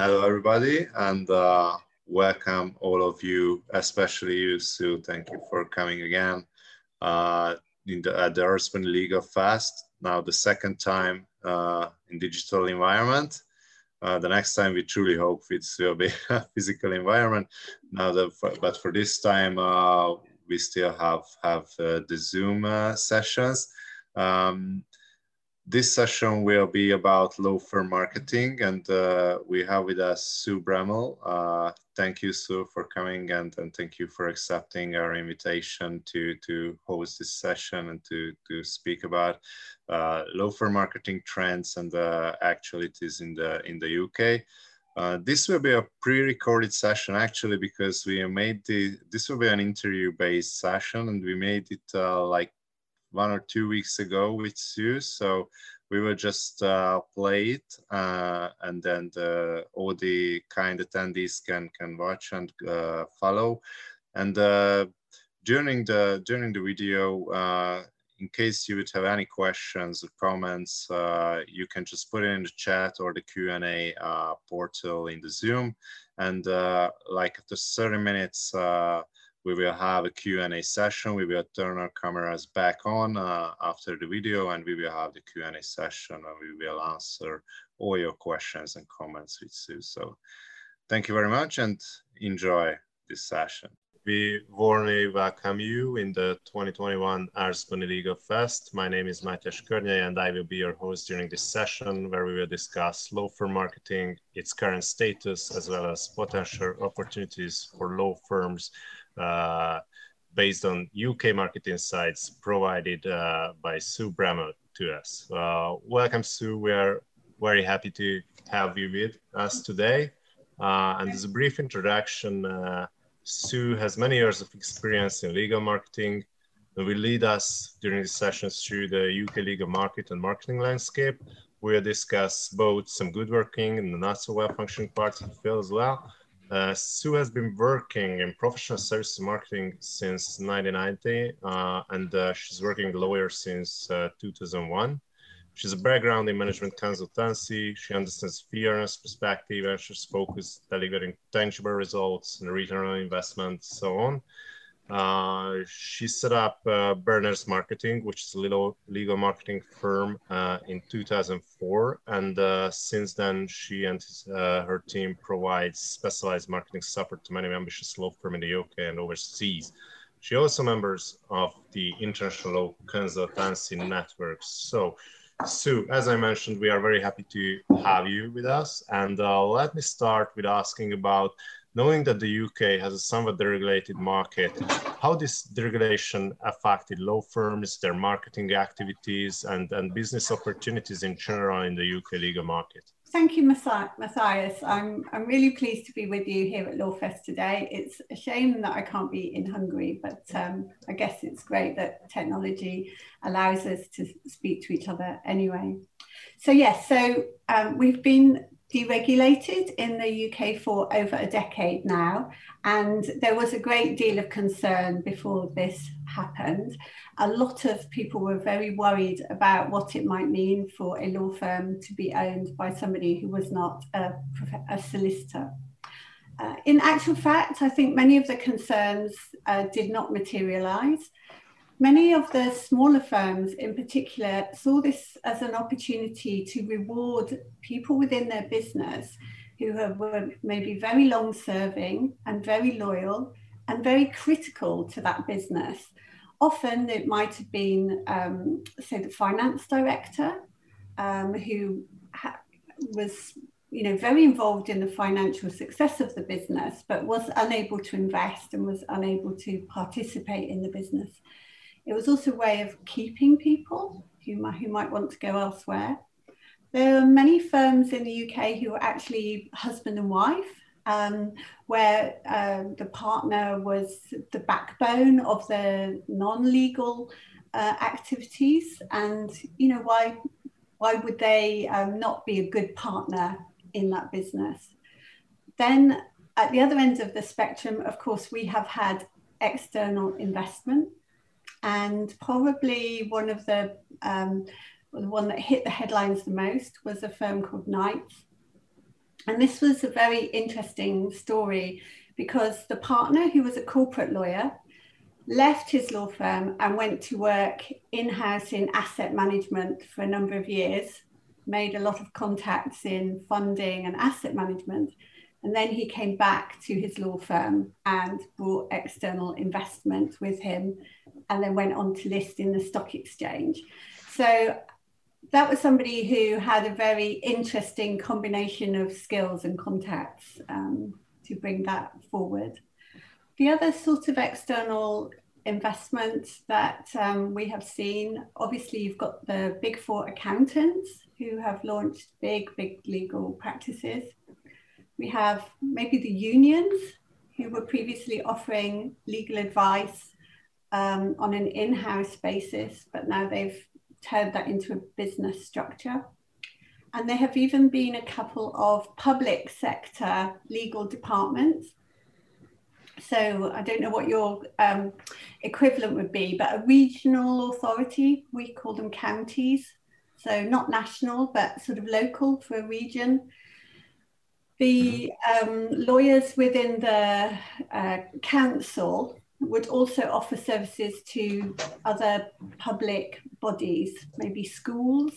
hello, everybody, and uh, welcome all of you, especially you, Sue. Thank you for coming again uh, in the, at the Earthspin Legal Fest. Now the second time uh, in digital environment. Uh, the next time we truly hope it will be a physical environment. Now, the, but for this time, uh, we still have have uh, the Zoom sessions. Um, this session will be about law firm marketing, and uh, we have with us Sue Bramall. Uh, thank you, Sue, for coming, and, and thank you for accepting our invitation to, to host this session and to, to speak about uh, law firm marketing trends and uh, actualities in the, in the UK. Uh, this will be a pre-recorded session actually because we made the, this will be an interview-based session and we made it uh, like one or two weeks ago with Sue. So we will just uh, play it uh, and then the, all the kind attendees can, can watch and uh, follow. And uh, during the during the video, uh, in case you would have any questions or comments, uh, you can just put it in the chat or the Q&A portal in the Zoom. And like after 30 minutes, we will have a Q&A session. We will turn our cameras back on uh, after the video and we will have the Q&A session and we will answer all your questions and comments with Sue. So thank you very much and enjoy this session. We warmly welcome you in the 2021 Ars Legal Fest. My name is Mátyás Környei and I will be your host during this session where we will discuss law firm marketing, its current status, as well as potential opportunities for law firms based on UK market insights provided uh, by Sue Bramall to us. Uh, welcome, Sue. We are very happy to have you with us today. and as a brief introduction, Sue has many years of experience in legal marketing and will lead us during the sessions through the UK legal market and marketing landscape. We'll discuss both some good working and not so well functioning parts of the field as well, uh, Sue has been working in professional services marketing since 1990, uh, and uh, she's working lawyer since uh, 2001. She has a background in management consultancy. She understands fairness perspective, and she's focused delivering tangible results and return on investment, so on. Uh, she set up uh, Berners Marketing, which is a little legal marketing firm, uh, in 2004. And uh, since then, she and uh, her team provides specialized marketing support to many ambitious law firms in the UK and overseas. She also members of the International Law Consultancy Network. So, Sue, as I mentioned, we are very happy to have you with us. And let me start with asking about knowing that the UK has a somewhat deregulated market, how this deregulation affected law firms, their marketing activities, and, and business opportunities in general in the UK legal market? Thank you, Matthias. I'm, I'm really pleased to be with you here at Lawfest today. It's a shame that I can't be in Hungary, but um, I guess it's great that technology allows us to speak to each other anyway. So yes, so um, we've been deregulated in the UK for over a decade now, and there was a great deal of concern before this happened. A lot of people were very worried about what it might mean for a law firm to be owned by somebody who was not a, a solicitor. Uh, in actual fact, I think many of the concerns uh, did not materialise. Many of the smaller firms in particular saw this as an opportunity to reward people within their business who were maybe very long serving and very loyal and very critical to that business. Often it might have been, um, say, the finance director um, who was you know, very involved in the financial success of the business, but was unable to invest and was unable to participate in the business. It was also a way of keeping people who might, who might want to go elsewhere. There are many firms in the UK who are actually husband and wife, um, where uh, the partner was the backbone of the non-legal uh, activities. And, you know, why, why would they um, not be a good partner in that business? Then at the other end of the spectrum, of course, we have had external investment and probably one of the um, the one that hit the headlines the most was a firm called Knights. And this was a very interesting story because the partner, who was a corporate lawyer, left his law firm and went to work in house in asset management for a number of years, made a lot of contacts in funding and asset management. And then he came back to his law firm and brought external investment with him and then went on to list in the stock exchange. So that was somebody who had a very interesting combination of skills and contacts um, to bring that forward. The other sort of external investment that um, we have seen, obviously, you've got the big four accountants who have launched big, big legal practices. We have maybe the unions who were previously offering legal advice um, on an in house basis, but now they've turned that into a business structure. And there have even been a couple of public sector legal departments. So I don't know what your um, equivalent would be, but a regional authority, we call them counties. So not national, but sort of local for a region the um, lawyers within the uh, council would also offer services to other public bodies, maybe schools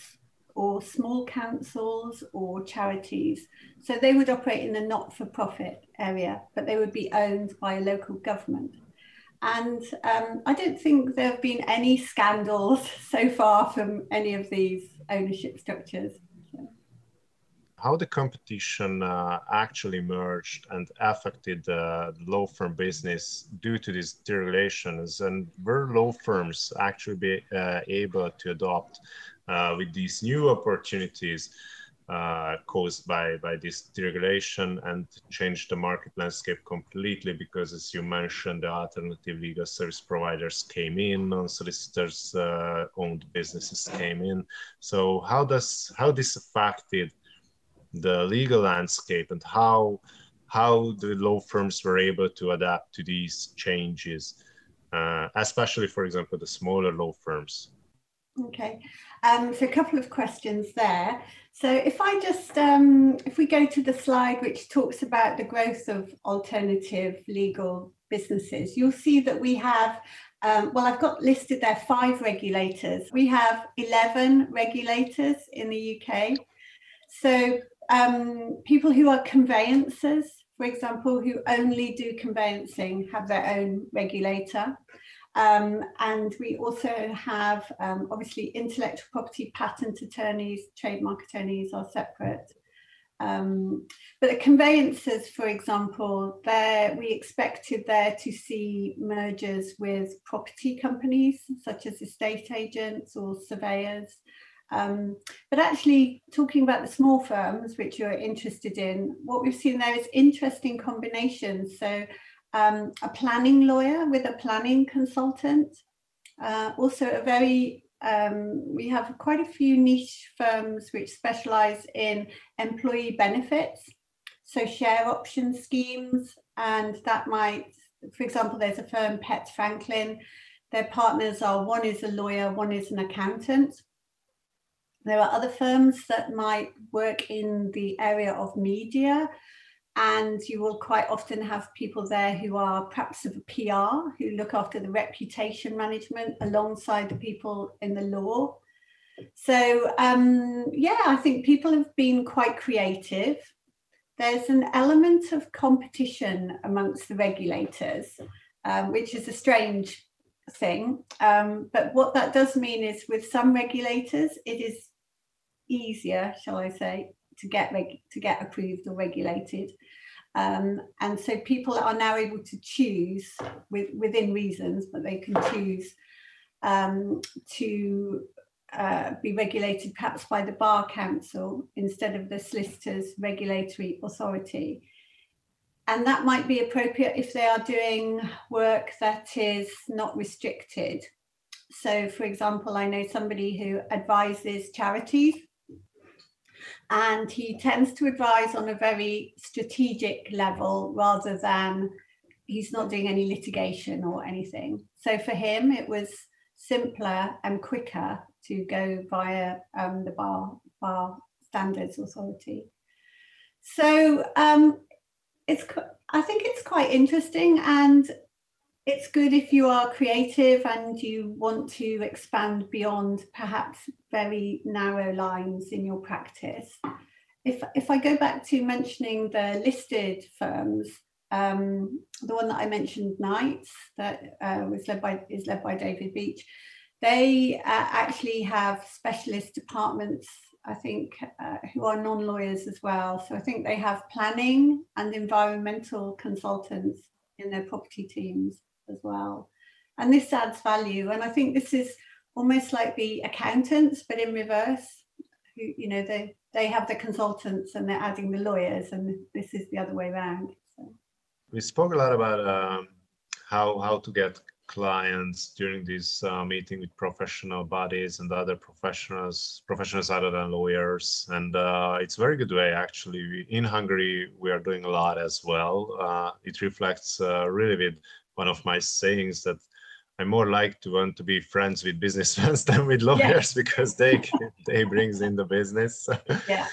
or small councils or charities. So they would operate in the not for profit area, but they would be owned by a local government. And um, I don't think there have been any scandals so far from any of these ownership structures how the competition uh, actually merged and affected uh, the law firm business due to these deregulations and were law firms actually be uh, able to adopt uh, with these new opportunities uh, caused by, by this deregulation and change the market landscape completely because as you mentioned the alternative legal service providers came in non-solicitors uh, owned businesses came in. So how does how this affected the legal landscape and how how the law firms were able to adapt to these changes, uh, especially, for example, the smaller law firms. Okay, um, so a couple of questions there. So if I just, um, if we go to the slide which talks about the growth of alternative legal businesses, you'll see that we have, um, well, I've got listed there five regulators. We have 11 regulators in the UK. So um, people who are conveyancers, for example, who only do conveyancing, have their own regulator. Um, and we also have, um, obviously, intellectual property patent attorneys, trademark attorneys are separate. Um, but the conveyancers, for example, there we expected there to see mergers with property companies such as estate agents or surveyors. Um, but actually, talking about the small firms, which you're interested in, what we've seen there is interesting combinations. So, um, a planning lawyer with a planning consultant, uh, also a very um, we have quite a few niche firms which specialize in employee benefits, so share option schemes, and that might, for example, there's a firm, Pett Franklin. Their partners are one is a lawyer, one is an accountant. There are other firms that might work in the area of media, and you will quite often have people there who are perhaps of a PR who look after the reputation management alongside the people in the law. So, um, yeah, I think people have been quite creative. There's an element of competition amongst the regulators, um, which is a strange thing. Um, but what that does mean is with some regulators, it is easier, shall I say, to get reg- to get approved or regulated. Um, and so people are now able to choose with, within reasons, but they can choose um, to uh, be regulated perhaps by the Bar Council instead of the Solicitors Regulatory Authority. And that might be appropriate if they are doing work that is not restricted. So, for example, I know somebody who advises charities and he tends to advise on a very strategic level rather than he's not doing any litigation or anything. So for him, it was simpler and quicker to go via um, the bar bar standards authority. So um, it's I think it's quite interesting and it's good if you are creative and you want to expand beyond perhaps very narrow lines in your practice. If, if I go back to mentioning the listed firms, um, the one that I mentioned, Knights, that uh, was led by is led by David Beech. They uh, actually have specialist departments, I think, uh, who are non-lawyers as well. So I think they have planning and environmental consultants in their property teams as well. And this adds value. And I think this is almost like the accountants, but in reverse. Who, you know, they, they have the consultants and they're adding the lawyers, and this is the other way around. So. We spoke a lot about um, how how to get clients during this uh, meeting with professional bodies and other professionals, professionals other than lawyers. And uh, it's a very good way, actually. In Hungary, we are doing a lot as well. Uh, it reflects uh, really with one of my sayings that I more like to want to be friends with businessmen than with lawyers yeah. because they they brings in the business. yeah.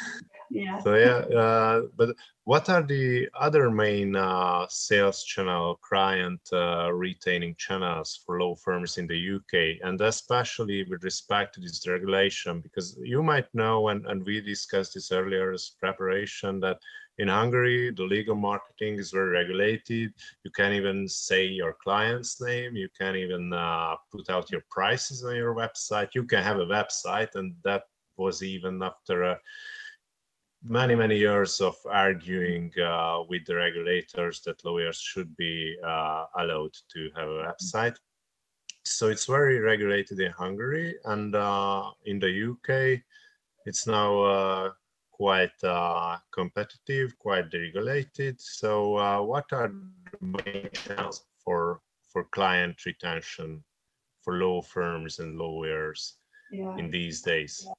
Yeah. So yeah, uh, but what are the other main uh, sales channel, client uh, retaining channels for law firms in the UK, and especially with respect to this regulation? Because you might know, and, and we discussed this earlier as preparation, that in Hungary, the legal marketing is very regulated. You can't even say your client's name. You can't even uh, put out your prices on your website. You can have a website, and that was even after a many many years of arguing uh, with the regulators that lawyers should be uh, allowed to have a website so it's very regulated in hungary and uh, in the uk it's now uh, quite uh, competitive quite deregulated so uh, what are the main channels for for client retention for law firms and lawyers yeah. in these days yeah.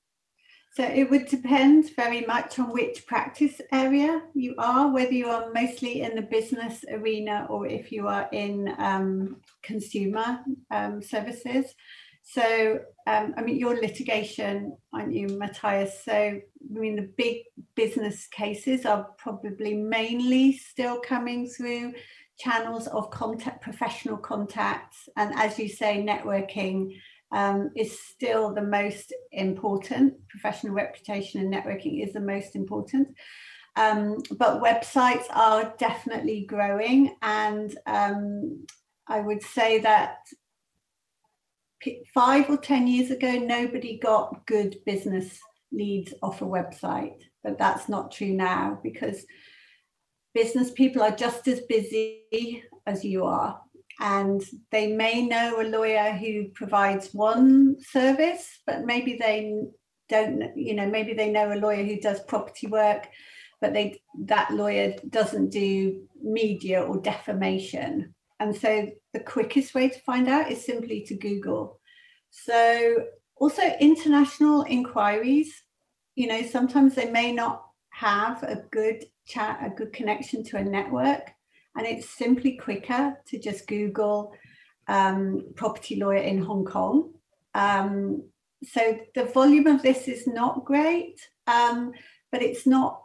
So it would depend very much on which practice area you are, whether you are mostly in the business arena or if you are in um, consumer um, services. So, um, I mean, your litigation, aren't you, Matthias? So, I mean, the big business cases are probably mainly still coming through channels of contact, professional contacts, and as you say, networking um, is still the most important. Professional reputation and networking is the most important. Um, but websites are definitely growing, and um, I would say that five or 10 years ago, nobody got good business leads off a website, but that's not true now because business people are just as busy as you are and they may know a lawyer who provides one service, but maybe they don't, you know, maybe they know a lawyer who does property work, but they that lawyer doesn't do media or defamation. And so the quickest way to find out is simply to Google. So also international inquiries, you know, sometimes they may not have a good chat, a good connection to a network and it's simply quicker to just Google um, property lawyer in Hong Kong. Um, so the volume of this is not great, um, but it's not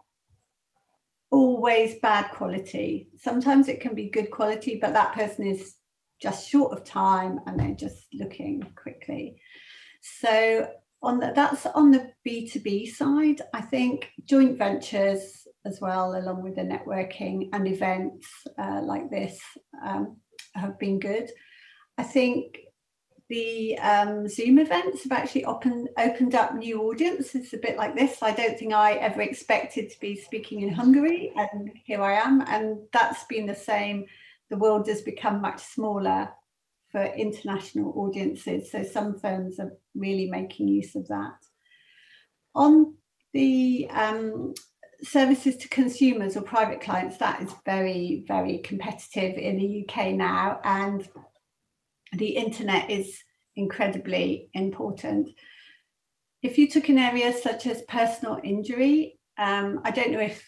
always bad quality. Sometimes it can be good quality, but that person is just short of time and they're just looking quickly. So on the, that's on the B2B side. I think joint ventures as well, along with the networking and events uh, like this um, have been good. I think the um, Zoom events have actually opened opened up new audiences a bit like this. I don't think I ever expected to be speaking in Hungary, and here I am. And that's been the same. The world has become much smaller for international audiences, so some firms are really making use of that. On the um, services to consumers or private clients, that is very, very competitive in the UK now. And the internet is incredibly important. If you took an area such as personal injury, um, I don't know if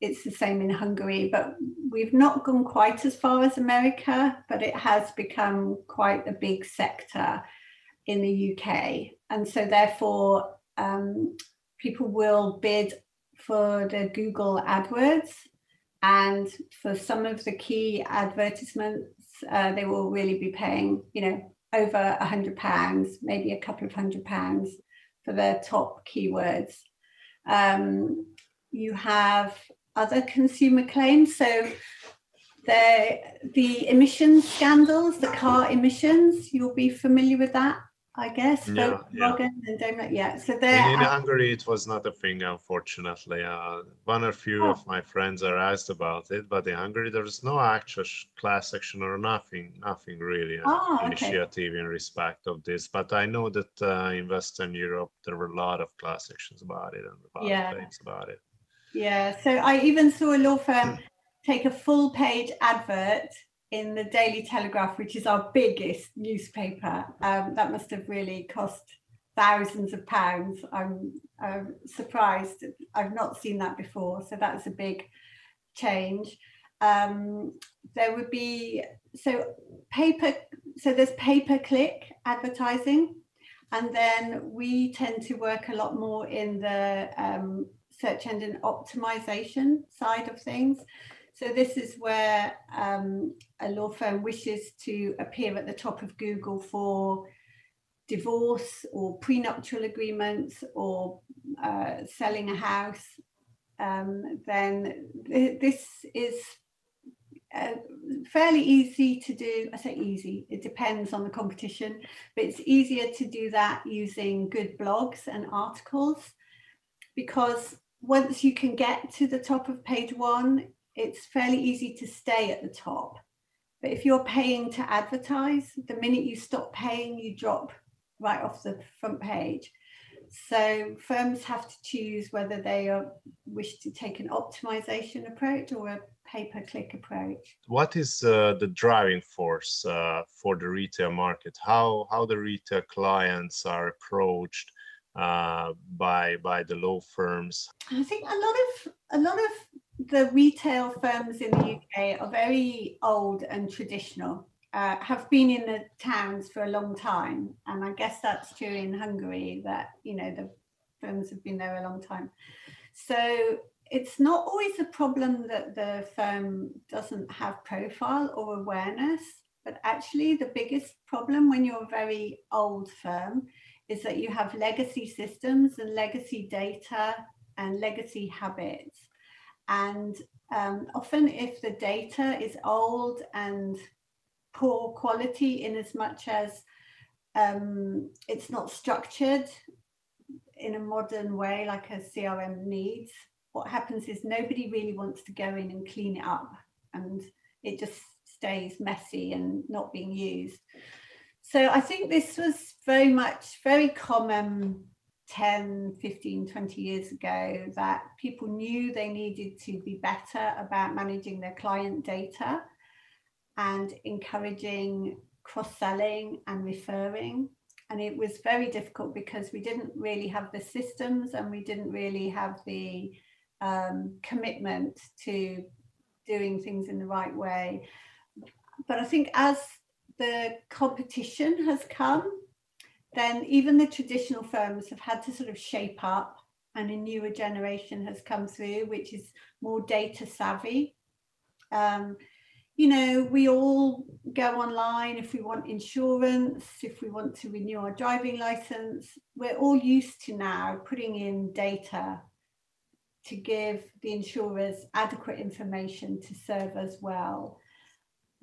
it's the same in Hungary, but we've not gone quite as far as America, but it has become quite a big sector in the UK. And so, therefore, um, people will bid for the Google AdWords. And for some of the key advertisements, uh, they will really be paying, you know, over a hundred pounds, maybe a couple of hundred pounds for their top keywords. Um, you have other consumer claims. So the, the emissions scandals, the car emissions, you'll be familiar with that. I guess. Yeah, yeah. and Daimler. Yeah. So there. In, Hungary, it was not a thing, unfortunately. Uh, one or few oh. of my friends are asked about it, but in Hungary, there is no actual class action or nothing, nothing really oh, initiative in respect of this. But I know that uh, in Western Europe, there were a lot of class actions about it and about yeah. claims about it. Yeah. So I even saw a law firm take a full page advert in the Daily Telegraph, which is our biggest newspaper. Um, that must have really cost thousands of pounds. I'm, I'm, surprised. I've not seen that before. So that's a big change. Um, there would be so paper. So there's pay per click advertising, and then we tend to work a lot more in the um, search engine optimization side of things. So this is where um, a law firm wishes to appear at the top of Google for divorce or prenuptial agreements or uh, selling a house, um, then th this is uh, fairly easy to do. I say easy, it depends on the competition, but it's easier to do that using good blogs and articles because once you can get to the top of page one, it's fairly easy to stay at the top. But if you're paying to advertise, the minute you stop paying, you drop right off the front page. So firms have to choose whether they are, wish to take an optimization approach or a pay-per-click approach. What is uh, the driving force uh, for the retail market? How how the retail clients are approached uh, by by the law firms? I think a lot of a lot of the retail firms in the UK are very old and traditional, uh, have been in the towns for a long time. And I guess that's true in Hungary that, you know, the firms have been there a long time. So it's not always a problem that the firm doesn't have profile or awareness, but actually the biggest problem when you're a very old firm is that you have legacy systems and legacy data and legacy habits. And um, often, if the data is old and poor quality, in as much as um, it's not structured in a modern way like a CRM needs, what happens is nobody really wants to go in and clean it up, and it just stays messy and not being used. So I think this was very much very common 10, 15, 20 years ago that people knew they needed to be better about managing their client data and encouraging cross selling and referring. And it was very difficult because we didn't really have the systems and we didn't really have the um, commitment to doing things in the right way. But I think as the competition has come, then even the traditional firms have had to sort of shape up and a newer generation has come through which is more data savvy. Um, you know we all go online if we want insurance if we want to renew our driving license. We're all used to now putting in data to give the insurers adequate information to serve us well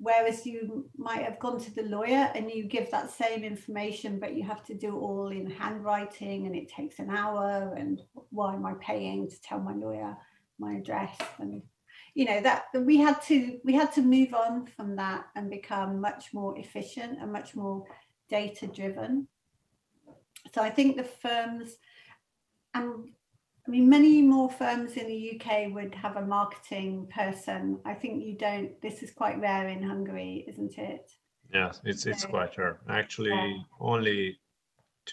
Whereas you might have gone to the lawyer and you give that same information, but you have to do it all in handwriting and it takes an hour. And why am I paying to tell my lawyer my address? And you know that we had to we had to move on from that and become much more efficient and much more data driven. So I think the firms and I mean, many more firms in the UK would have a marketing person. I think you don't. This is quite rare in Hungary, isn't it? Yes, it's it's quite rare. Actually, yeah. only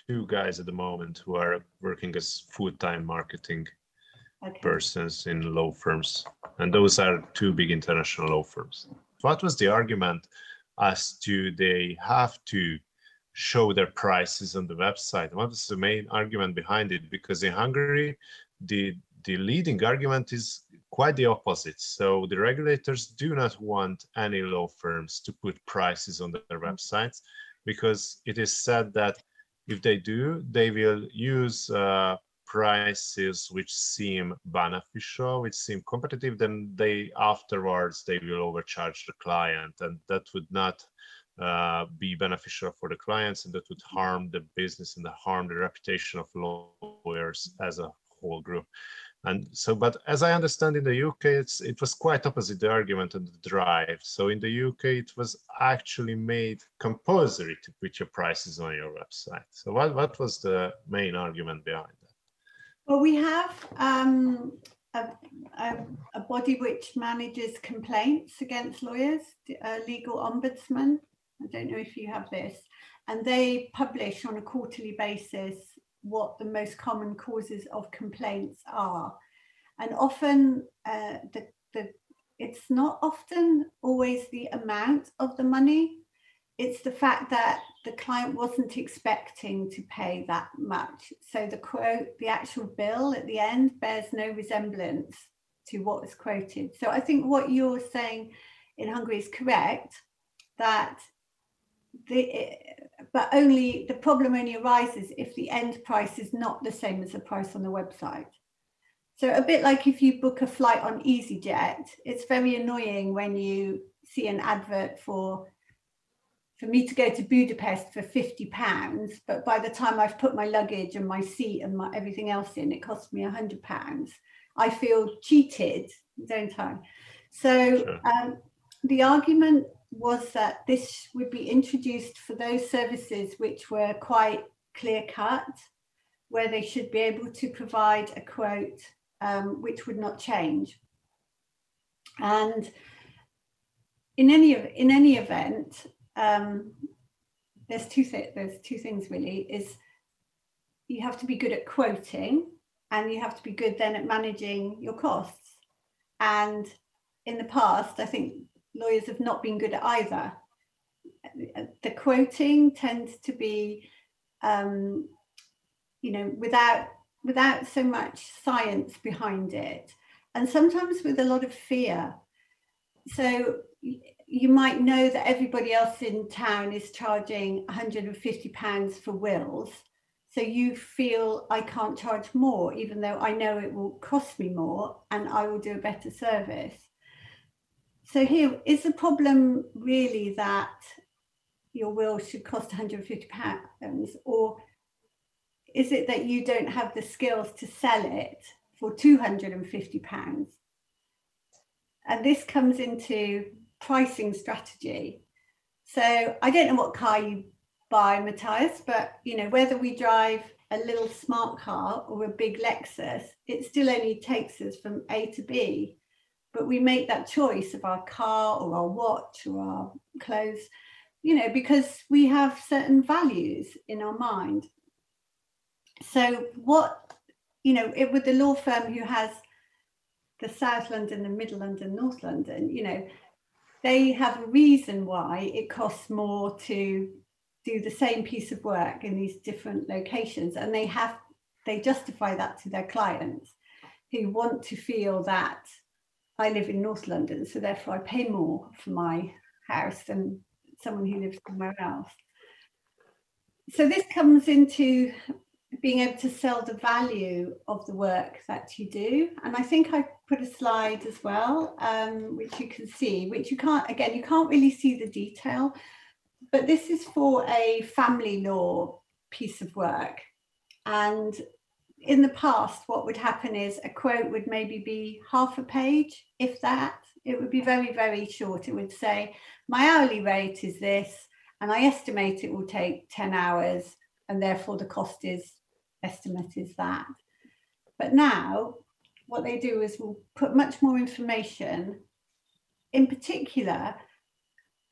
two guys at the moment who are working as full-time marketing okay. persons in law firms, and those are two big international law firms. What was the argument as to they have to show their prices on the website? What was the main argument behind it? Because in Hungary, the the leading argument is quite the opposite. So the regulators do not want any law firms to put prices on their websites because it is said that if they do, they will use uh, prices which seem beneficial, which seem competitive, then they afterwards they will overcharge the client, and that would not uh, be beneficial for the clients, and that would harm the business and harm the reputation of lawyers as a whole group. And so, but as I understand in the UK, it's, it was quite opposite the argument and the drive. So in the UK, it was actually made compulsory to put your prices on your website. So what, what was the main argument behind that? Well, we have um, a, a, a, body which manages complaints against lawyers, a legal ombudsman. I don't know if you have this. And they publish on a quarterly basis what the most common causes of complaints are. And often uh, the, the, it's not often always the amount of the money, it's the fact that the client wasn't expecting to pay that much. So the quote, the actual bill at the end bears no resemblance to what was quoted. So I think what you're saying in Hungary is correct, that the but only the problem only arises if the end price is not the same as the price on the website. So a bit like if you book a flight on EasyJet, it's very annoying when you see an advert for for me to go to Budapest for 50 pounds, but by the time I've put my luggage and my seat and my, everything else in, it costs me 100 pounds. I feel cheated, don't I? So sure. um, the argument was that this would be introduced for those services which were quite clear cut, where they should be able to provide a quote um, which would not change. And in any in any event, um, there's two th- there's two things really. Is you have to be good at quoting, and you have to be good then at managing your costs. And in the past, I think lawyers have not been good at either. The quoting tends to be, um, you know, without without so much science behind it, and sometimes with a lot of fear. So you might know that everybody else in town is charging 150 pounds for wills so you feel i can't charge more even though i know it will cost me more and i will do a better service so here is the problem really that your will should cost 150 pounds or is it that you don't have the skills to sell it for 250 pounds and this comes into pricing strategy. So I don't know what car you buy, Matthias, but you know whether we drive a little smart car or a big Lexus, it still only takes us from A to B. But we make that choice of our car or our watch or our clothes, you know, because we have certain values in our mind. So what, you know, it, with the law firm who has the South London, the Middle London, North London, you know, they have a reason why it costs more to do the same piece of work in these different locations and they have they justify that to their clients who want to feel that I live in North London, so therefore I pay more for my house than someone who lives somewhere else. So this comes into being able to sell the value of the work that you do. And I think I put a slide as well, um, which you can see, which you can't, again, you can't really see the detail, but this is for a family law piece of work. And in the past, what would happen is a quote would maybe be half a page, if that. It would be very, very short. It would say, My hourly rate is this, and I estimate it will take 10 hours, and therefore the cost is estimate is that. But now what they do is we'll put much more information, in particular,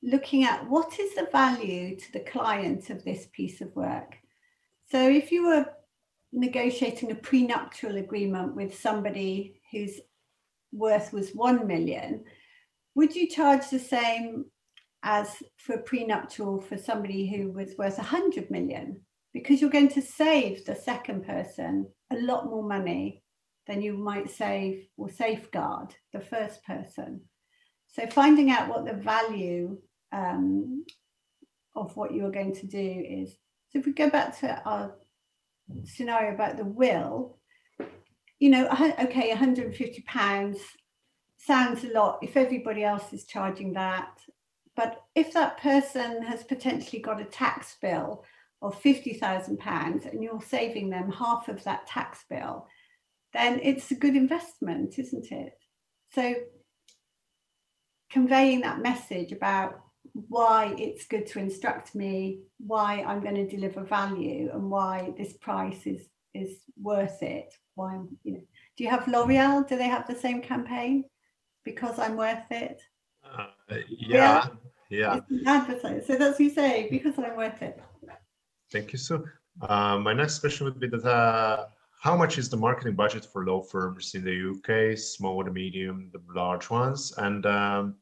looking at what is the value to the client of this piece of work. So if you were negotiating a prenuptial agreement with somebody whose worth was 1 million, would you charge the same as for a prenuptial for somebody who was worth 100 million? because you're going to save the second person a lot more money than you might save or safeguard the first person. So finding out what the value um, of what you're going to do is. So if we go back to our scenario about the will, you know, okay, 150 pounds sounds a lot if everybody else is charging that. But if that person has potentially got a tax bill of £50,000 and you're saving them half of that tax bill, then it's a good investment, isn't it? So conveying that message about why it's good to instruct me, why I'm going to deliver value, and why this price is is worth it. Why you know, do you have L'Oreal? Do they have the same campaign? Because I'm worth it. Uh, yeah, yeah. yeah. So that's what you say. Because I'm worth it. Thank you, Sue. Uh, my next question would be that uh, how much is the marketing budget for law firms in the UK, small, medium, the large ones, and um,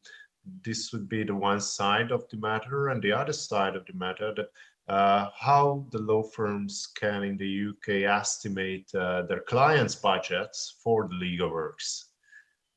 this would be the one side of the matter and the other side of the matter that uh, how the law firms can in the UK estimate uh, their clients' budgets for the legal works.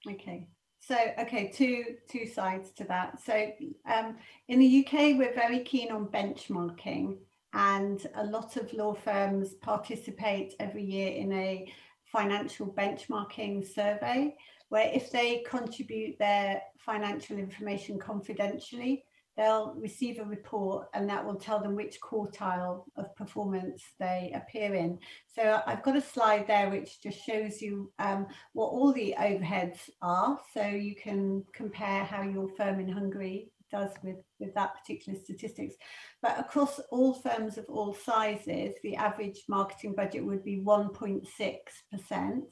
Okay. So, okay, two two sides to that. So, um, in the UK, we're very keen on benchmarking, and a lot of law firms participate every year in a financial benchmarking survey where if they contribute their financial information confidentially, they'll receive a report and that will tell them which quartile of performance they appear in. So I've got a slide there which just shows you um, what all the overheads are. So you can compare how your firm in Hungary does with, with that particular statistics. But across all firms of all sizes, the average marketing budget would be 1.6%.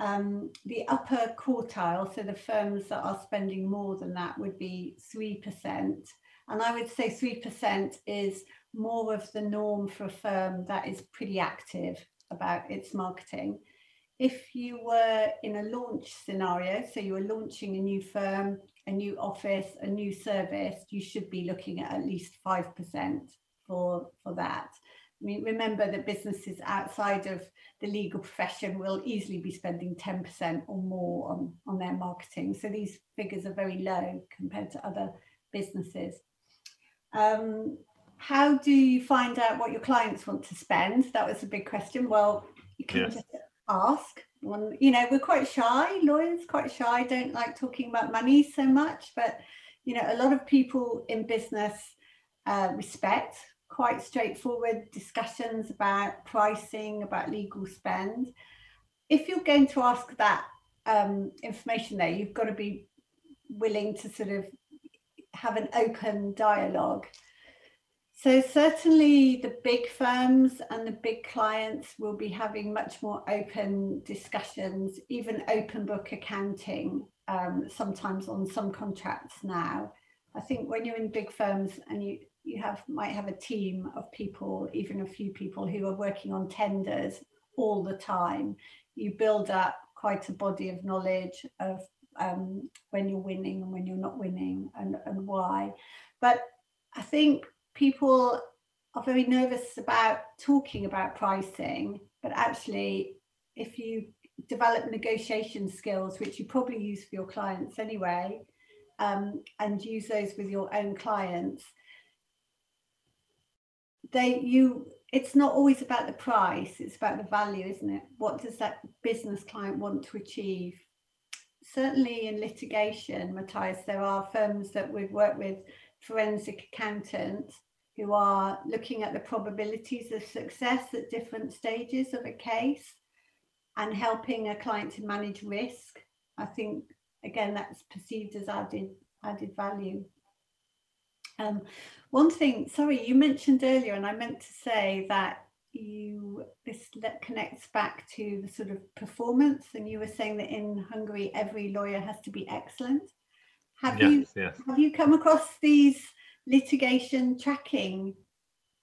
Um, the upper quartile, so the firms that are spending more than that would be 3%. And I would say 3% is more of the norm for a firm that is pretty active about its marketing. If you were in a launch scenario, so you were launching a new firm, a new office, a new service, you should be looking at at least 5% for, for that. I mean, remember that businesses outside of the legal profession will easily be spending 10% or more on, on their marketing. So these figures are very low compared to other businesses. Um, how do you find out what your clients want to spend? That was a big question. Well, you can yes. just ask. One, you know, we're quite shy, lawyers quite shy, don't like talking about money so much, but you know, a lot of people in business uh, respect quite straightforward discussions about pricing, about legal spend. If you're going to ask that um, information there, you've got to be willing to sort of have an open dialogue. So certainly the big firms and the big clients will be having much more open discussions, even open book accounting, um, sometimes on some contracts now. I think when you're in big firms and you you have might have a team of people, even a few people who are working on tenders all the time. You build up quite a body of knowledge of um, when you're winning and when you're not winning and, and why. But I think people are very nervous about talking about pricing, but actually, if you develop negotiation skills, which you probably use for your clients anyway, um, and use those with your own clients, they you it's not always about the price it's about the value isn't it? What does that business client want to achieve? Certainly in litigation matthias there are firms that we've worked with forensic accountants who are looking at the probabilities of success at different stages of a case and helping a client to manage risk i think again that's perceived as added added value um, one thing, sorry, you mentioned earlier, and I meant to say that you this connects back to the sort of performance, and you were saying that in Hungary every lawyer has to be excellent. Have yes, you yes. have you come across these litigation tracking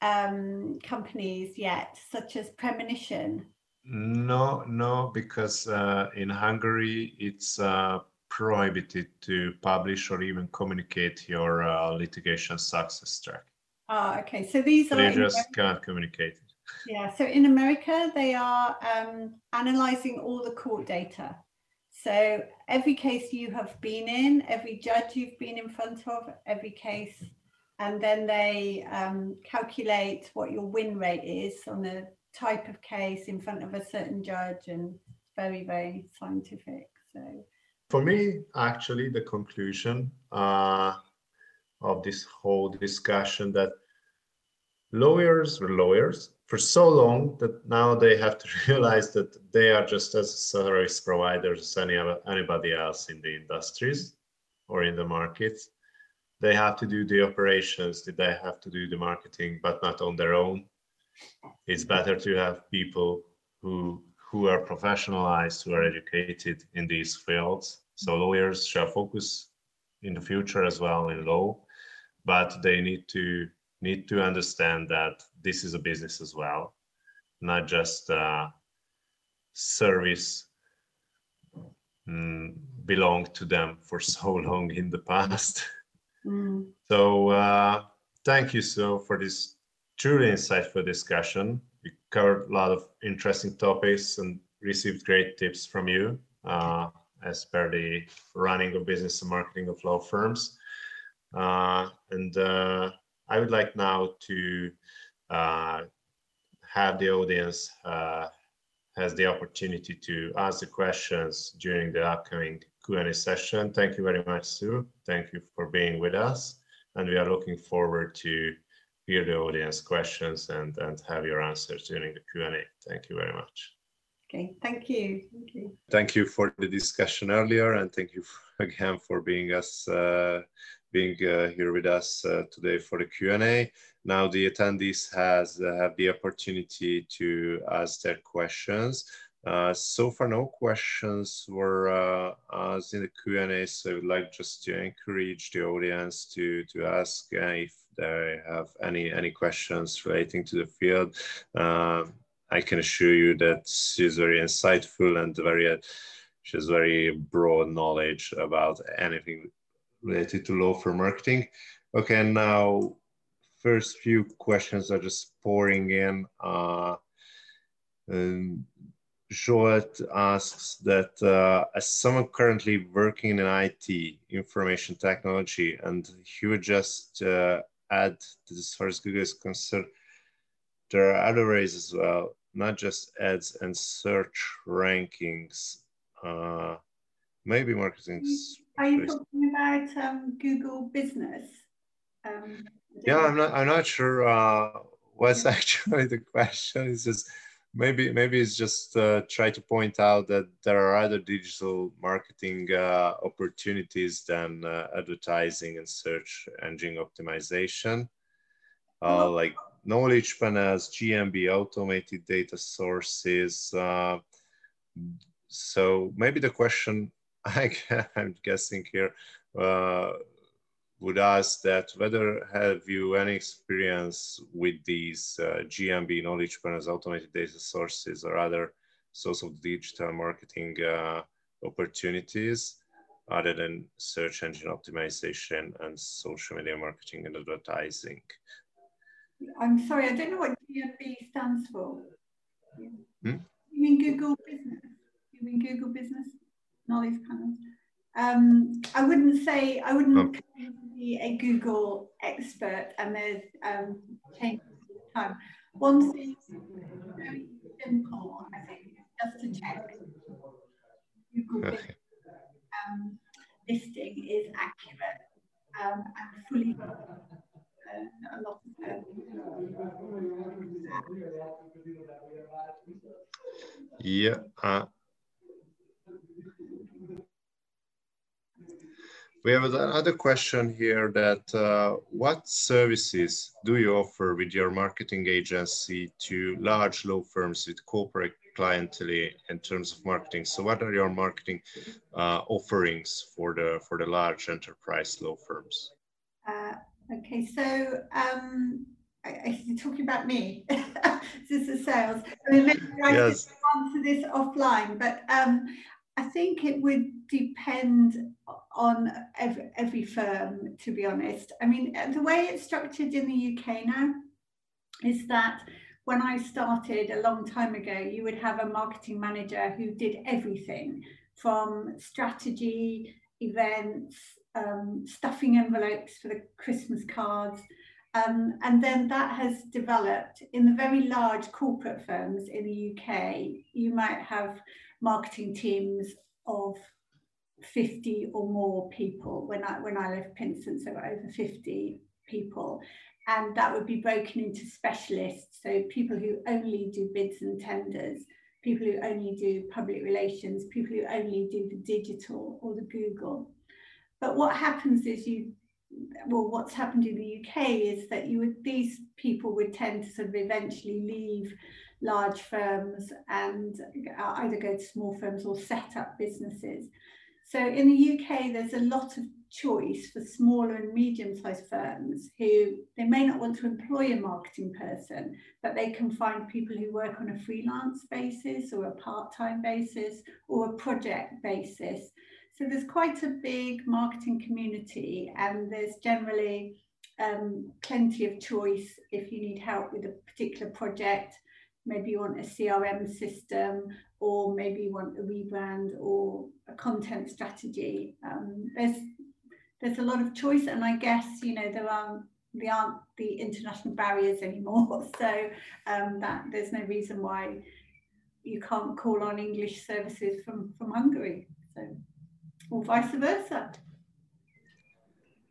um, companies yet, such as Premonition? No, no, because uh, in Hungary it's uh, prohibited to publish or even communicate your uh, litigation success track. Ah, okay. So these are. They just can't communicate it. Yeah, so in America, they are um, analyzing all the court data. So every case you have been in, every judge you've been in front of, every case, and then they um, calculate what your win rate is on the type of case in front of a certain judge, and very, very scientific. So for me, actually, the conclusion uh, of this whole discussion that lawyers were lawyers for so long that now they have to realize that they are just as service providers as any anybody else in the industries or in the markets. They have to do the operations, they have to do the marketing, but not on their own. It's better to have people who who are professionalized, who are educated in these fields. So lawyers shall focus in the future as well in law, but they need to need to understand that this is a business as well, not just a service mm, belonged to them for so long in the past. Mm. So uh, thank you so for this truly insightful discussion we covered a lot of interesting topics and received great tips from you uh, as per the running of business and marketing of law firms. Uh, and uh, I would like now to uh, have the audience uh, has the opportunity to ask the questions during the upcoming Q&A session. Thank you very much, Sue. Thank you for being with us. And we are looking forward to hear the audience questions and, and have your answers during the Q&A. Thank you very much. Okay, thank you. Thank you. Thank you for the discussion earlier and thank you again for being us uh, being uh, here with us uh, today for the Q&A. Now the attendees has uh, have the opportunity to ask their questions. So far, no questions were asked in the Q&A, so I would like just to encourage the audience to, to ask if they have any any questions relating to the field. Um, I can assure you that she's very insightful and very she has very broad knowledge about anything related to law for marketing. Okay, now first few questions are just pouring in. Uh, and Joet asks that uh, as someone currently working in IT, information technology, and he would just uh, add that as far as Google is concerned, there are other ways as well, not just ads and search rankings, uh, maybe marketing. Are you talking about um, Google Business? Um, yeah, I'm not. I'm not sure uh, what's actually the question. It's just maybe maybe it's just uh, try to point out that there are other digital marketing uh, opportunities than uh, advertising and search engine optimization uh, like knowledge panels gmb automated data sources uh, so maybe the question I, i'm guessing here uh, would ask that whether have you any experience with these uh, GMB knowledge panels, automated data sources, or other source of digital marketing uh, opportunities other than search engine optimization and social media marketing and advertising? I'm sorry, I don't know what GMB stands for. Hmm? You mean Google Business? You mean Google Business Knowledge Panels? Um, I wouldn't say, I wouldn't okay. be a Google expert and there's um, changes all the time. One thing very simple, I think, just to check Google okay. um, listing is accurate um, and fully uh, a lot of Yeah. Uh, We have another question here that uh, what services do you offer with your marketing agency to large law firms with corporate clientele in terms of marketing? So what are your marketing uh, offerings for the, for the large enterprise law firms? Uh, okay, so um, I, I, you're talking about me. this is sales. I mean, maybe I yes. answer this offline, but um, I think it would depend on every, every firm, to be honest. I mean, the way it's structured in the UK now is that when I started a long time ago, you would have a marketing manager who did everything from strategy, events, um, stuffing envelopes for the Christmas cards. Um, and then that has developed in the very large corporate firms in the UK. You might have marketing teams of 50 or more people. When I when I left there were over 50 people. And that would be broken into specialists, so people who only do bids and tenders, people who only do public relations, people who only do the digital or the Google. But what happens is you, well, what's happened in the UK is that you would, these people would tend to sort of eventually leave large firms and uh, either go to small firms or set up businesses. So in the UK, there's a lot of choice for smaller and medium-sized firms who they may not want to employ a marketing person, but they can find people who work on a freelance basis or a part-time basis or a project basis. So there's quite a big marketing community and there's generally um, plenty of choice if you need help with a particular project maybe you want a CRM system or maybe you want a rebrand or a content strategy. Um, there's there's a lot of choice, and I guess you know there are there aren't the international barriers anymore, so um, that there's no reason why you can't call on English services from from Hungary, so or vice versa.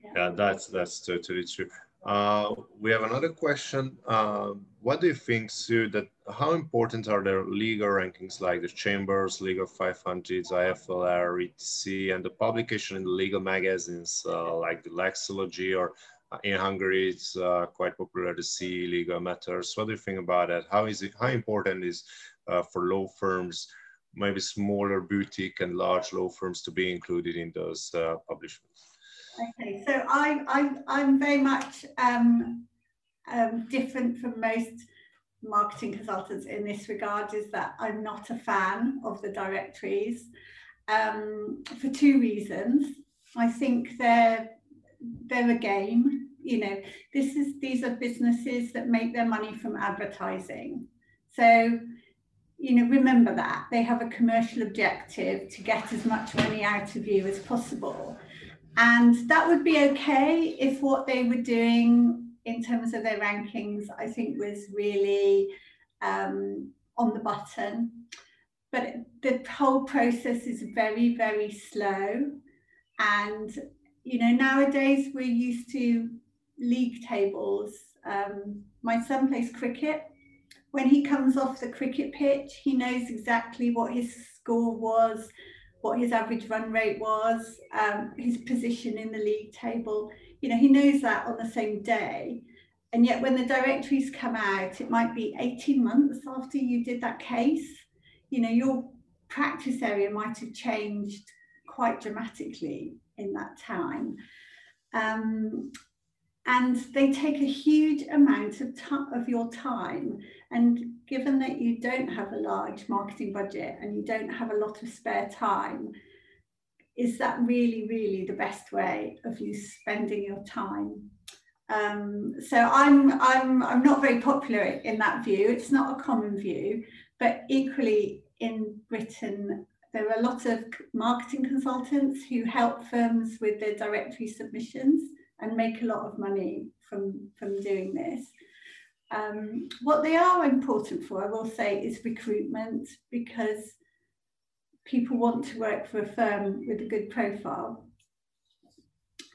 Yeah, yeah that's that's totally true. Uh, we have another question. Uh, what do you think, Sue, that how important are the legal rankings like the Chambers, Legal 500, IFLR, ETC, and the publication in the legal magazines uh, like the Lexology or uh, in Hungary, it's uh, quite popular to see legal matters. What do you think about that? How is it, how important is uh, for law firms, maybe smaller boutique and large law firms to be included in those publishments? Okay, so I, I, I'm very much um, um, different from most marketing consultants in this regard is that I'm not a fan of the directories um, for two reasons. I think they're they're a game. You know, this is these are businesses that make their money from advertising. So, you know, remember that they have a commercial objective to get as much money out of you as possible. And that would be okay if what they were doing in terms of their rankings, I think was really um, on the button. But the whole process is very, very slow. And, you know, nowadays we're used to league tables. Um, my son plays cricket. When he comes off the cricket pitch, he knows exactly what his score was, what his average run rate was, um, his position in the league table you know, he knows that on the same day. And yet when the directories come out, it might be 18 months after you did that case. You know, your practice area might have changed quite dramatically in that time. Um, and they take a huge amount of, of your time. And given that you don't have a large marketing budget and you don't have a lot of spare time, is that really, really the best way of you spending your time? Um, so I'm, I'm, I'm not very popular in that view. It's not a common view, but equally in Britain, there are a lot of marketing consultants who help firms with their directory submissions and make a lot of money from, from doing this. Um, what they are important for, I will say, is recruitment because people want to work for a firm with a good profile.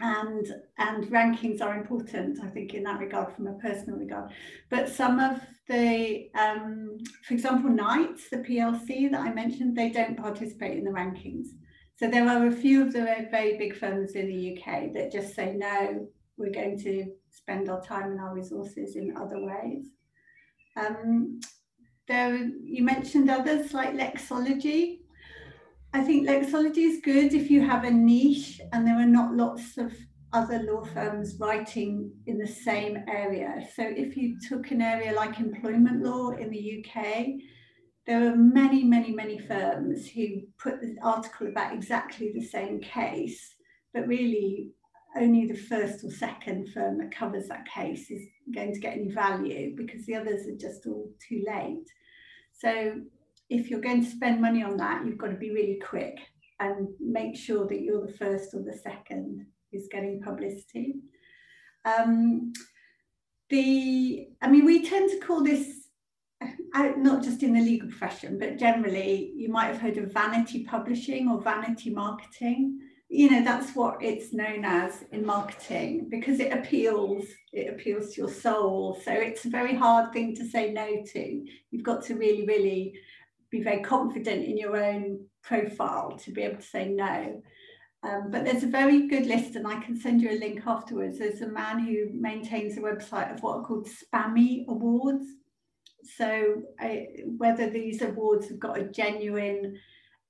And, and rankings are important, I think, in that regard, from a personal regard. But some of the, um, for example, Knights, the PLC that I mentioned, they don't participate in the rankings. So there are a few of the very big firms in the UK that just say, no, we're going to spend our time and our resources in other ways. Um, there, you mentioned others like Lexology. I think Lexology is good if you have a niche and there are not lots of other law firms writing in the same area. So if you took an area like employment law in the UK, there are many, many, many firms who put the article about exactly the same case, but really only the first or second firm that covers that case is going to get any value because the others are just all too late. So if you're going to spend money on that, you've got to be really quick and make sure that you're the first or the second who's getting publicity. Um, the, I mean, we tend to call this not just in the legal profession, but generally, you might have heard of vanity publishing or vanity marketing. You know, that's what it's known as in marketing because it appeals, it appeals to your soul. So it's a very hard thing to say no to. You've got to really, really be very confident in your own profile to be able to say no. Um, but there's a very good list, and I can send you a link afterwards. There's a man who maintains a website of what are called spammy awards. So, whether these awards have got a genuine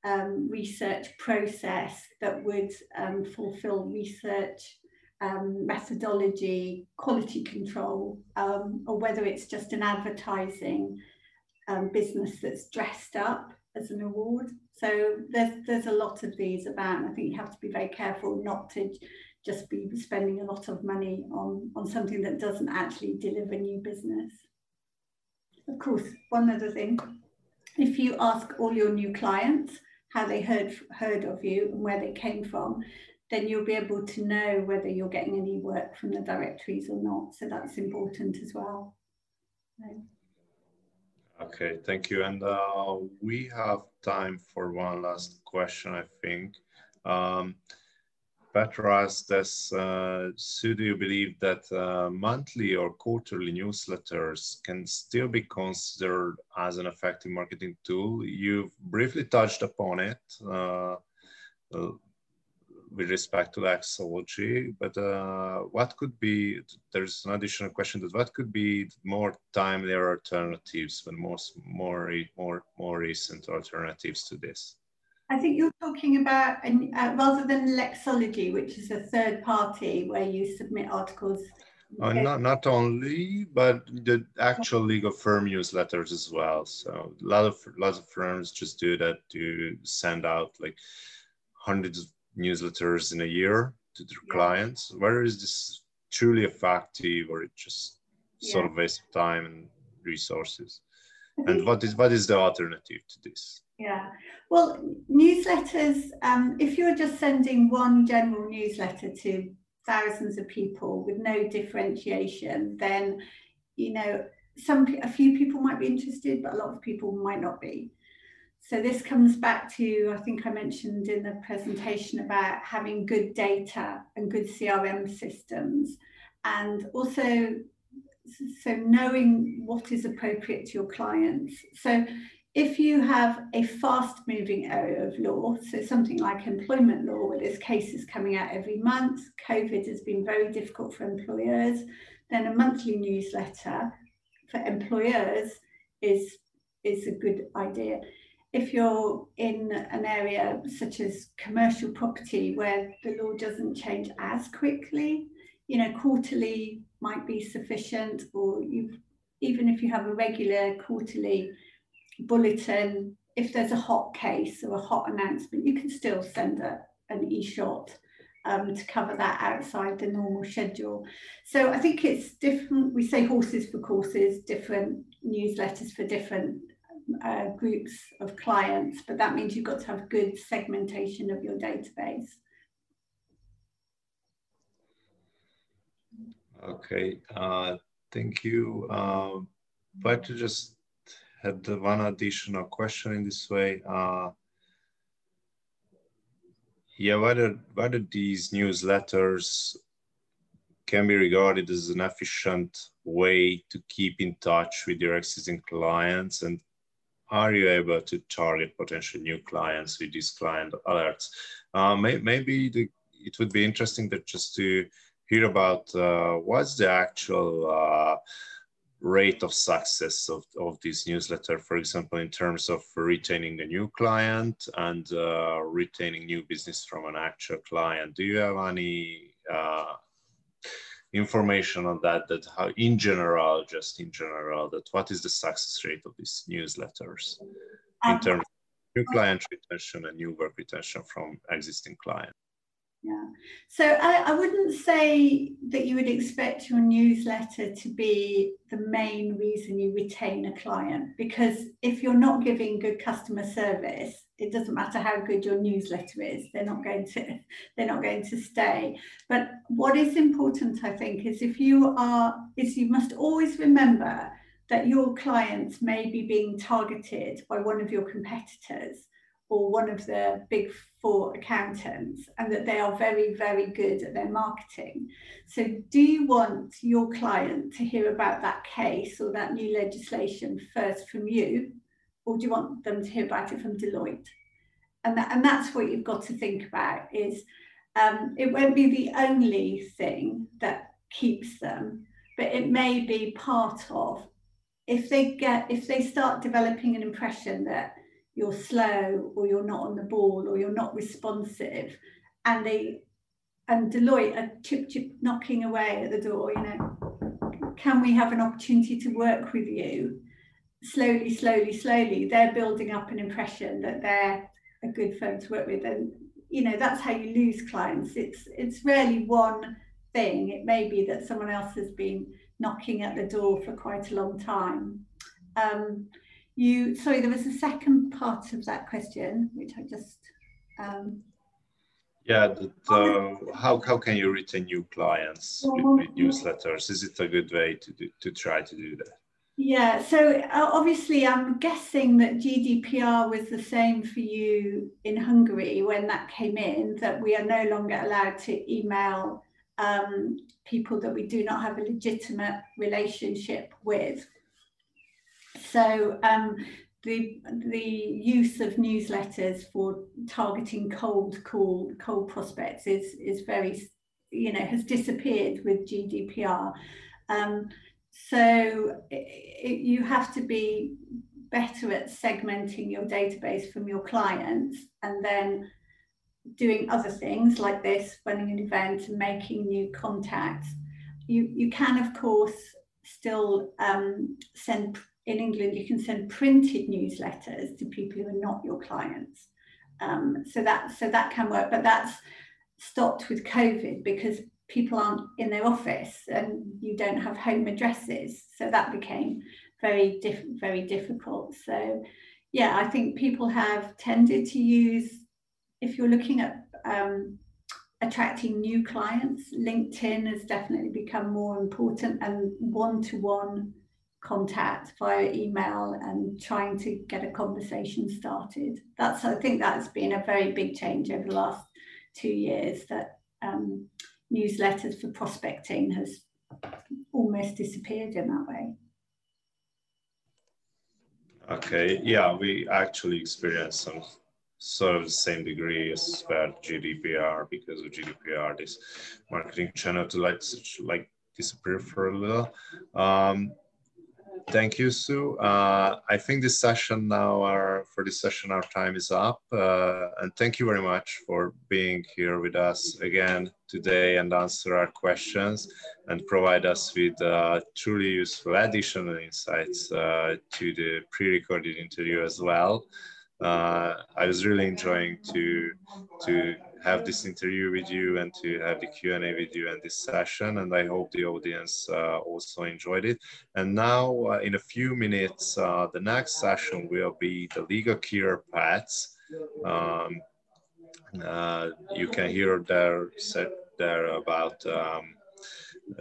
um, research process that would um, fulfill research um, methodology, quality control, um, or whether it's just an advertising um, business that's dressed up as an award. So there's there's a lot of these about. And I think you have to be very careful not to just be spending a lot of money on on something that doesn't actually deliver new business. Of course, one other thing, if you ask all your new clients how they heard heard of you and where they came from, then you'll be able to know whether you're getting any work from the directories or not. So that's important as well. Okay, thank you. And uh, we have time for one last question, I think. Um, Petra asked us, uh, so do you believe that uh, monthly or quarterly newsletters can still be considered as an effective marketing tool? You've briefly touched upon it. With respect to Lexology, but uh, what could be, there's an additional question that what could be more timely alternatives and most, more, more, more recent alternatives to this? I think you're talking about, uh, rather than Lexology, which is a third party where you submit articles. Uh, not, not only, but the actual legal firm newsletters as well. So a lot of lots of firms just do that to send out like hundreds of newsletters in a year to their yeah. clients? Where is this truly effective or it just yeah. sort of waste of time and resources? And what is what is the alternative to this? Yeah, well, newsletters. Um, if you're just sending one general newsletter to thousands of people with no differentiation, then you know some a few people might be interested, but a lot of people might not be. So this comes back to, I think I mentioned in the presentation about having good data and good CRM systems and also so knowing what is appropriate to your clients. So if you have a fast moving area of law, so something like employment law where there's cases coming out every month, COVID has been very difficult for employers, then a monthly newsletter for employers is, is a good idea if you're in an area such as commercial property where the law doesn't change as quickly, you know, quarterly might be sufficient, or you even if you have a regular quarterly bulletin, if there's a hot case or a hot announcement, you can still send a, an e-shot um, to cover that outside the normal schedule. So I think it's different. We say horses for courses, different newsletters for different uh, groups of clients, but that means you've got to have good segmentation of your database. Okay, uh, thank you. Uh, but to just had one additional question in this way. Uh, yeah, whether whether these newsletters can be regarded as an efficient way to keep in touch with your existing clients and are you able to target potential new clients with these client alerts? Uh, may, maybe the, it would be interesting that just to hear about uh, what's the actual uh, rate of success of, of this newsletter, for example, in terms of retaining a new client and uh, retaining new business from an actual client. Do you have any uh, information on that that how in general just in general that what is the success rate of these newsletters in um, terms of new client retention and new work retention from existing clients yeah. So I, I wouldn't say that you would expect your newsletter to be the main reason you retain a client because if you're not giving good customer service, it doesn't matter how good your newsletter is, they're not going to they're not going to stay. But what is important, I think, is if you are is you must always remember that your clients may be being targeted by one of your competitors or one of the big four accountants and that they are very, very good at their marketing. So, do you want your client to hear about that case or that new legislation first from you, or do you want them to hear about it from Deloitte? And, that, and that's what you've got to think about is um, it won't be the only thing that keeps them, but it may be part of if they get if they start developing an impression that you're slow or you're not on the ball or you're not responsive. And they and Deloitte are chip chip knocking away at the door you know can we have an opportunity to work with you? Slowly slowly slowly they're building up an impression that they're a good firm to work with. And you know that's how you lose clients. It's it's rarely one thing. It may be that someone else has been knocking at the door for quite a long time. Um, you sorry there was a second part of that question which i just um, yeah the, the, how, how can you retain new clients with, with, newsletters? Is it a good way to do, to try to do that? Yeah so uh, obviously i'm guessing that gdpr was the same for you in hungary when that came in that we are no longer allowed to email um, people that we do not have a legitimate relationship with so um, the the use of newsletters for targeting cold call cold prospects is is very you know has disappeared with GDPR. Um, so it, you have to be better at segmenting your database from your clients and then doing other things like this, running an event making new contacts. You, you can, of course, still um, send in England, you can send printed newsletters to people who are not your clients. Um, so that so that can work, but that's stopped with COVID because people aren't in their office and you don't have home addresses. So that became very diff- very difficult. So yeah, I think people have tended to use if you're looking at um, attracting new clients, LinkedIn has definitely become more important and one-to-one contact via email and trying to get a conversation started. That's I think that's been a very big change over the last two years that um, newsletters for prospecting has almost disappeared in that way. Okay, yeah, we actually experienced some sort of the same degree as about GDPR because of GDPR, this marketing channel to like like disappear for a little. Um, Thank you, Sue. Uh, I think this session now, our, for this session, our time is up. Uh, and thank you very much for being here with us again today and answer our questions and provide us with uh, truly useful additional insights uh, to the pre-recorded interview as well. Uh, I was really enjoying to, to have this interview with you and to have the Q&A with you and this session. And I hope the audience uh, also enjoyed it. And now uh, in a few minutes, uh, the next session will be the legal care paths. Um, uh, you can hear there, said there about um,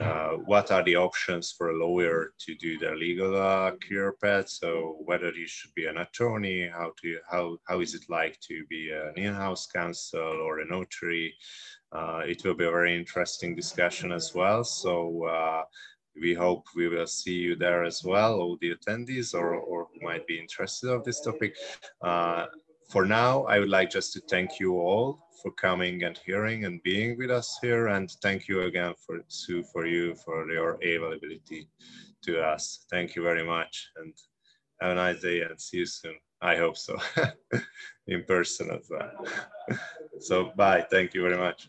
uh, what are the options for a lawyer to do their legal uh, career path. So whether he should be an attorney, how to how how is it like to be an in-house counsel or a notary. Uh, it will be a very interesting discussion as well. So uh, we hope we will see you there as well, all the attendees or, or who might be interested of this topic. Uh, for now, I would like just to thank you all for coming and hearing and being with us here. And thank you again for Sue, for you, for your availability to us. Thank you very much and have a nice day and see you soon. I hope so, in person as well. so bye, thank you very much.